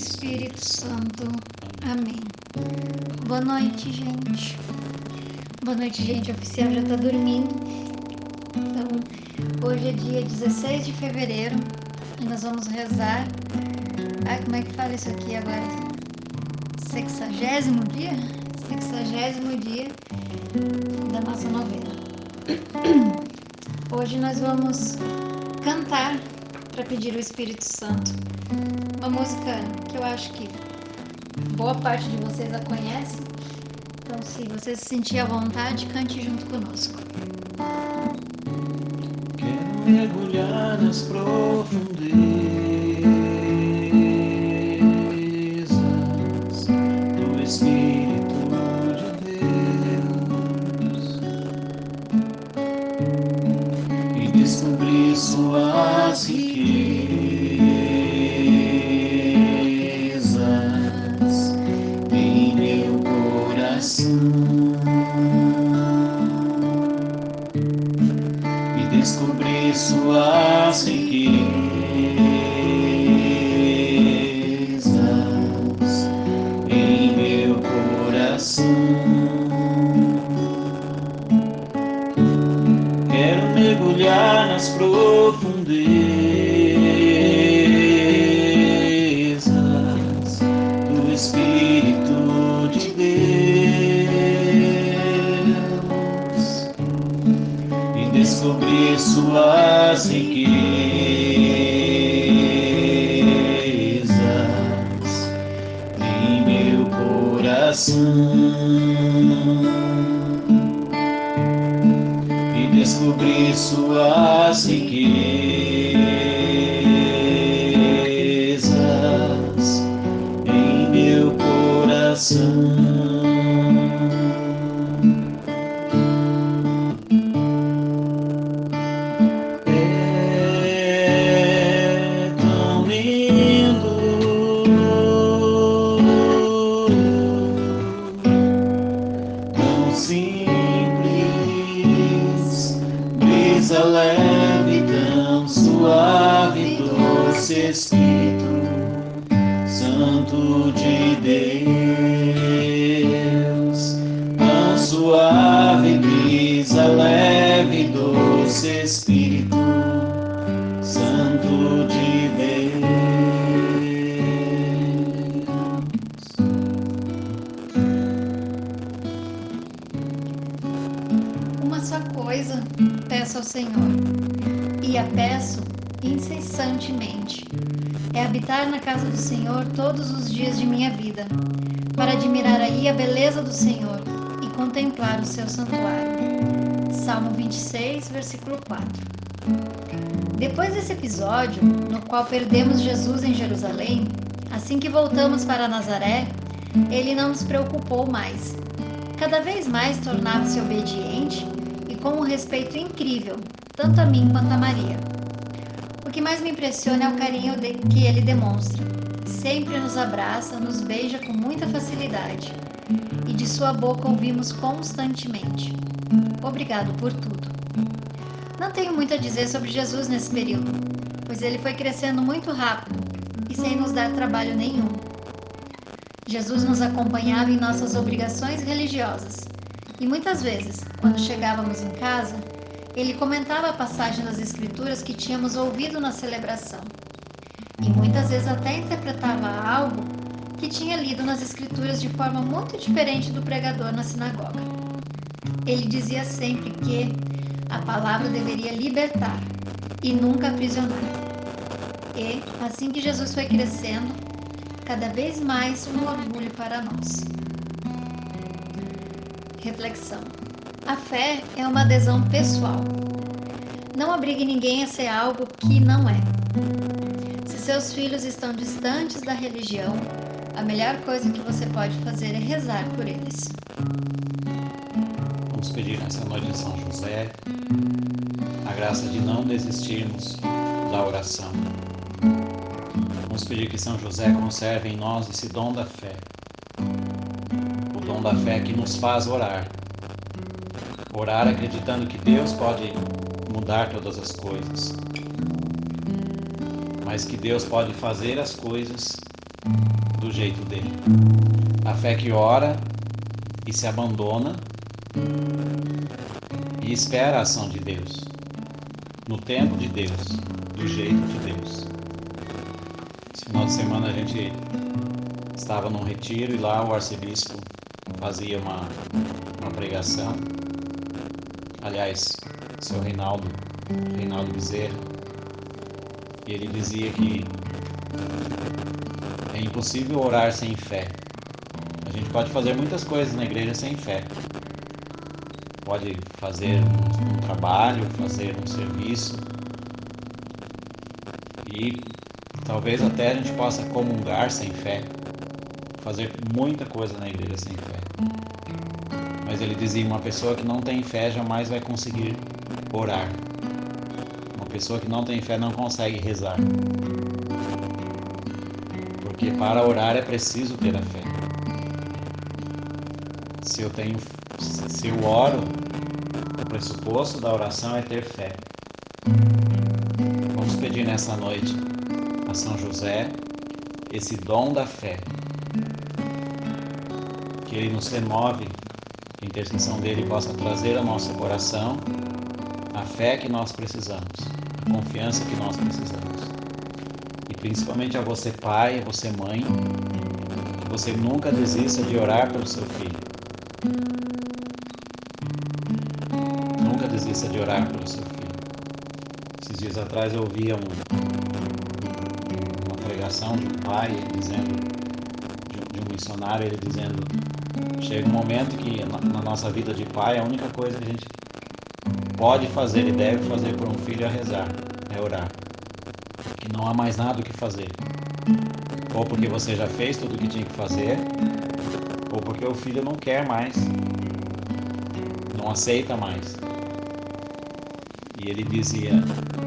Espírito Santo. Amém. Boa noite, gente. Boa noite, gente. O oficial já tá dormindo. Então, hoje é dia 16 de fevereiro e nós vamos rezar. Ai, como é que fala isso aqui agora? Sexagésimo dia? Sexagésimo dia da nossa novena. Hoje nós vamos cantar para pedir o Espírito Santo. Uma música que eu acho que boa parte de vocês a conhece. Então, se você se sentir à vontade, cante junto conosco. Quero mergulhar nas profundezas. tristezas em meu coração e descobri suas riquezas. Habitar na casa do Senhor todos os dias de minha vida, para admirar aí a beleza do Senhor e contemplar o seu santuário. Salmo 26, versículo 4. Depois desse episódio, no qual perdemos Jesus em Jerusalém, assim que voltamos para Nazaré, ele não nos preocupou mais. Cada vez mais tornava-se obediente e com um respeito incrível, tanto a mim quanto a Maria. O que mais me impressiona é o carinho que ele demonstra. Sempre nos abraça, nos beija com muita facilidade e de sua boca ouvimos constantemente. Obrigado por tudo. Não tenho muito a dizer sobre Jesus nesse período, pois ele foi crescendo muito rápido e sem nos dar trabalho nenhum. Jesus nos acompanhava em nossas obrigações religiosas e muitas vezes, quando chegávamos em casa, ele comentava a passagem das Escrituras que tínhamos ouvido na celebração. E muitas vezes até interpretava algo que tinha lido nas Escrituras de forma muito diferente do pregador na sinagoga. Ele dizia sempre que a palavra deveria libertar e nunca aprisionar. E, assim que Jesus foi crescendo, cada vez mais um orgulho para nós. Reflexão. A fé é uma adesão pessoal. Não obrigue ninguém a ser algo que não é. Se seus filhos estão distantes da religião, a melhor coisa que você pode fazer é rezar por eles. Vamos pedir nessa noite a São José a graça de não desistirmos da oração. Vamos pedir que São José conserve em nós esse dom da fé, o dom da fé que nos faz orar Orar acreditando que Deus pode mudar todas as coisas, mas que Deus pode fazer as coisas do jeito dele. A fé que ora e se abandona e espera a ação de Deus, no tempo de Deus, do jeito de Deus. Esse final de semana a gente estava num retiro e lá o arcebispo fazia uma, uma pregação. Aliás, seu Reinaldo, Reinaldo Bezerra, e ele dizia que é impossível orar sem fé. A gente pode fazer muitas coisas na igreja sem fé. Pode fazer um, um trabalho, fazer um serviço. E talvez até a gente possa comungar sem fé. Fazer muita coisa na igreja sem fé. Mas ele dizia: uma pessoa que não tem fé jamais vai conseguir orar. Uma pessoa que não tem fé não consegue rezar. Porque para orar é preciso ter a fé. Se eu tenho, se eu oro, o pressuposto da oração é ter fé. Vamos pedir nessa noite a São José esse dom da fé, que ele nos remove, intercessão dele possa trazer ao nosso coração a fé que nós precisamos, a confiança que nós precisamos principalmente a você pai, a você mãe, que você nunca desista de orar pelo seu filho. Nunca desista de orar pelo seu filho. Esses dias atrás eu ouvia um, uma pregação de um pai dizendo, de um missionário, ele dizendo, chega um momento que na, nossa vida de pai a única coisa que a gente pode fazer e deve fazer por um filho é rezar, é orar que não há mais nada o que fazer. Ou porque você já fez tudo o que tinha que fazer, ou porque o filho não quer mais, não aceita mais. E ele dizia: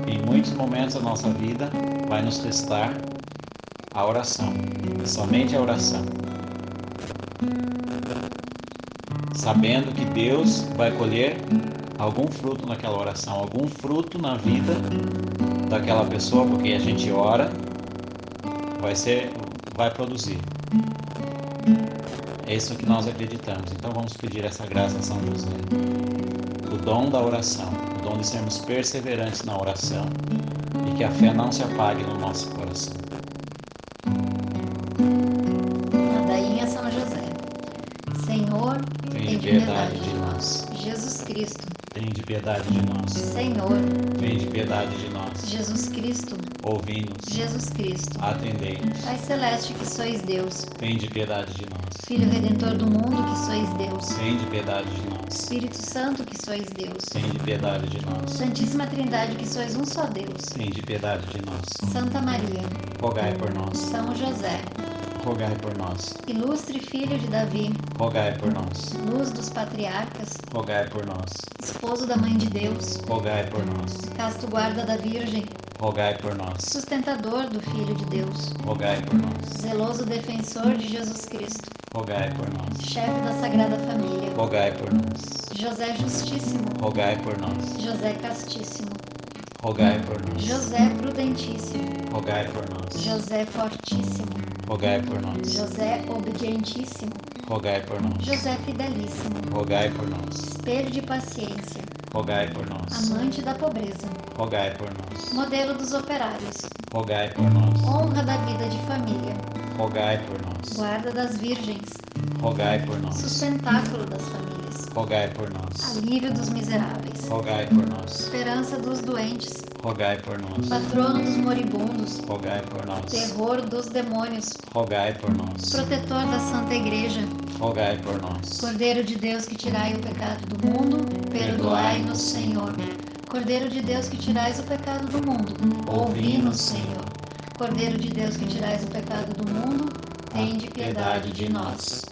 em muitos momentos da nossa vida vai nos restar a oração, somente a oração. Sabendo que Deus vai colher algum fruto naquela oração, algum fruto na vida daquela pessoa, porque a gente ora, vai ser, vai produzir. É isso que nós acreditamos. Então vamos pedir essa graça a São José. O dom da oração, o dom de sermos perseverantes na oração e que a fé não se apague no nosso coração. Piedade de nós. Jesus Cristo, tem de piedade de nós. Senhor, tem de piedade de nós. Jesus Cristo, ouvi-nos. Jesus Cristo, atendei-nos. Pai Celeste, que sois Deus. tem de piedade de nós. Filho Redentor do mundo, que sois Deus. tem de piedade de nós. Espírito Santo, que sois Deus. tem de piedade de nós. Santíssima Trindade, que sois um só Deus. tem de piedade de nós. Santa Maria, rogai por nós. São José, rogai por nós. Ilustre filho de Davi, rogai por nós. Luz dos patriarcas, rogai por nós. Esposo da mãe de Deus, rogai por nós. Casto guarda da Virgem, rogai por nós. Sustentador do Filho de Deus, rogai por nós. Zeloso defensor de Jesus Cristo, rogai por nós. Chefe da Sagrada Família, rogai por nós. José Justíssimo, rogai por nós. José Castíssimo, rogai por nós. José Prudentíssimo, rogai por nós. José Fortíssimo, rogai por nós. José Obedientíssimo, rogai por nós. José Fidelíssimo, rogai por nós. Espelho de paciência, rogai por nós. amante da pobreza, rogai por nós. modelo dos operários, rogai por nós. honra da vida de família, rogai por nós. guarda das virgens, rogai por nós. sustentáculo das famílias, rogai por nós. alívio dos miseráveis, rogai por nós. esperança dos doentes, rogai por nós. patrono dos moribundos, rogai por nós. terror dos demônios, rogai por nós. protetor da Santa Igreja, rogai por nós. Cordeiro de Deus que tirai o pecado do mundo, perdoai-nos, Senhor. Cordeiro de Deus que tirais o pecado do mundo, ouvi-nos, Senhor. Cordeiro de Deus que tirais o pecado do mundo, tende piedade de nós.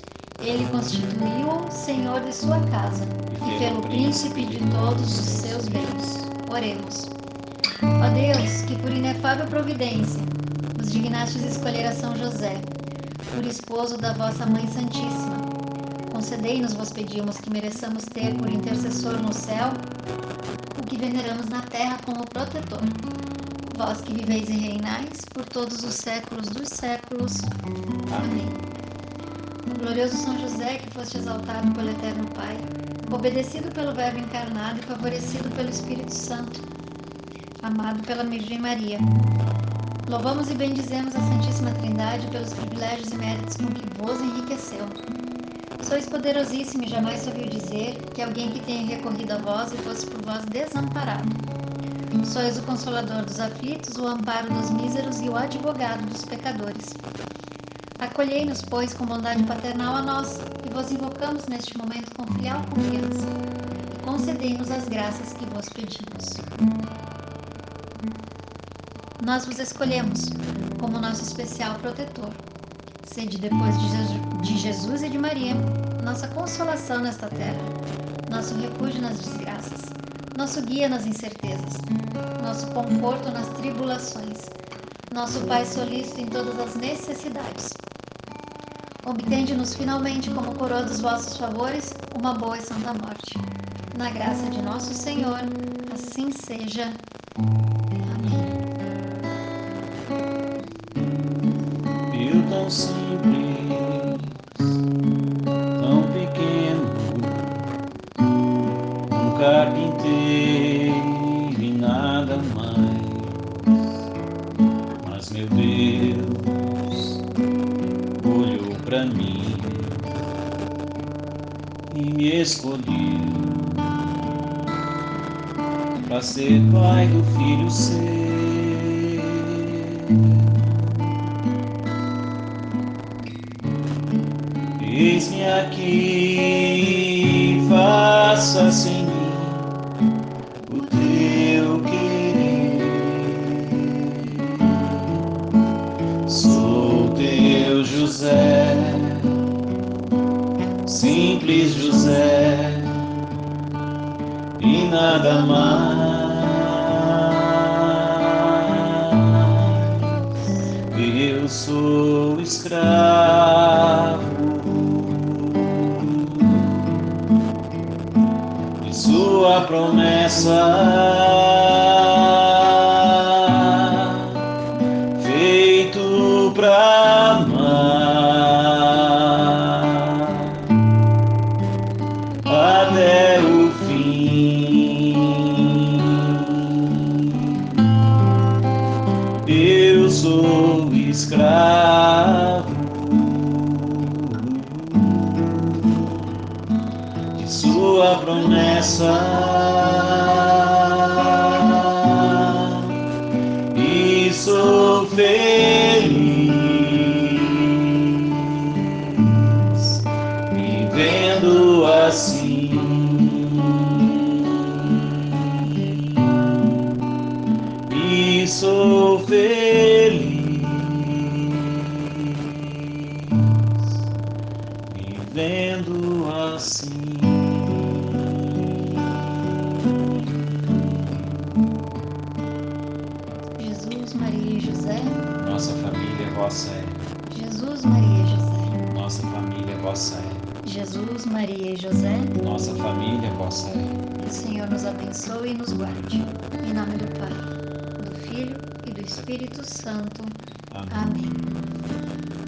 Ele constituiu-o Senhor de sua casa e pelo príncipe de todos os seus bens. Oremos. Ó Deus, que por inefável providência nos dignastes escolher a São José, por esposo da vossa Mãe Santíssima, concedei-nos, vos pedimos, que mereçamos ter por intercessor no céu o que veneramos na terra como protetor. vós que viveis e reinais por todos os séculos dos séculos. Amém. Glorioso São José, que foste exaltado pelo Eterno Pai, obedecido pelo Verbo encarnado e favorecido pelo Espírito Santo, amado pela Virgem Maria. Louvamos e bendizemos a Santíssima Trindade pelos privilégios e méritos com que vos enriqueceu. Sois poderosíssimo e jamais ouviu dizer que alguém que tenha recorrido a vós e fosse por vós desamparado. Sois o consolador dos aflitos, o amparo dos míseros e o advogado dos pecadores. Acolhei-nos, pois, com bondade paternal a nós, e vos invocamos neste momento com filial confiança, e concedei-nos as graças que vos pedimos. Nós vos escolhemos como nosso especial protetor. Sede depois de Jesus e de Maria, nossa consolação nesta terra, nosso refúgio nas desgraças nosso guia nas incertezas, nosso conforto nas tribulações, nosso Pai solícito em todas as necessidades. Obtende-nos finalmente, como coroa dos vossos favores, uma boa e santa morte. Na graça de nosso Senhor, assim seja. Amém. Me escolheu para ser pai do filho seu. Eis-me aqui, faça-se em simples José, e nada mais. Eu sou escravo de Sua promessa. sou promessa e sou vossa é. Jesus, Maria e José. Nossa família vossa é. Jesus, Maria e José. Nossa família vossa é. O Senhor nos abençoe e nos guarde. Em nome do Pai, do Filho e do Espírito Santo. Amém. Amém.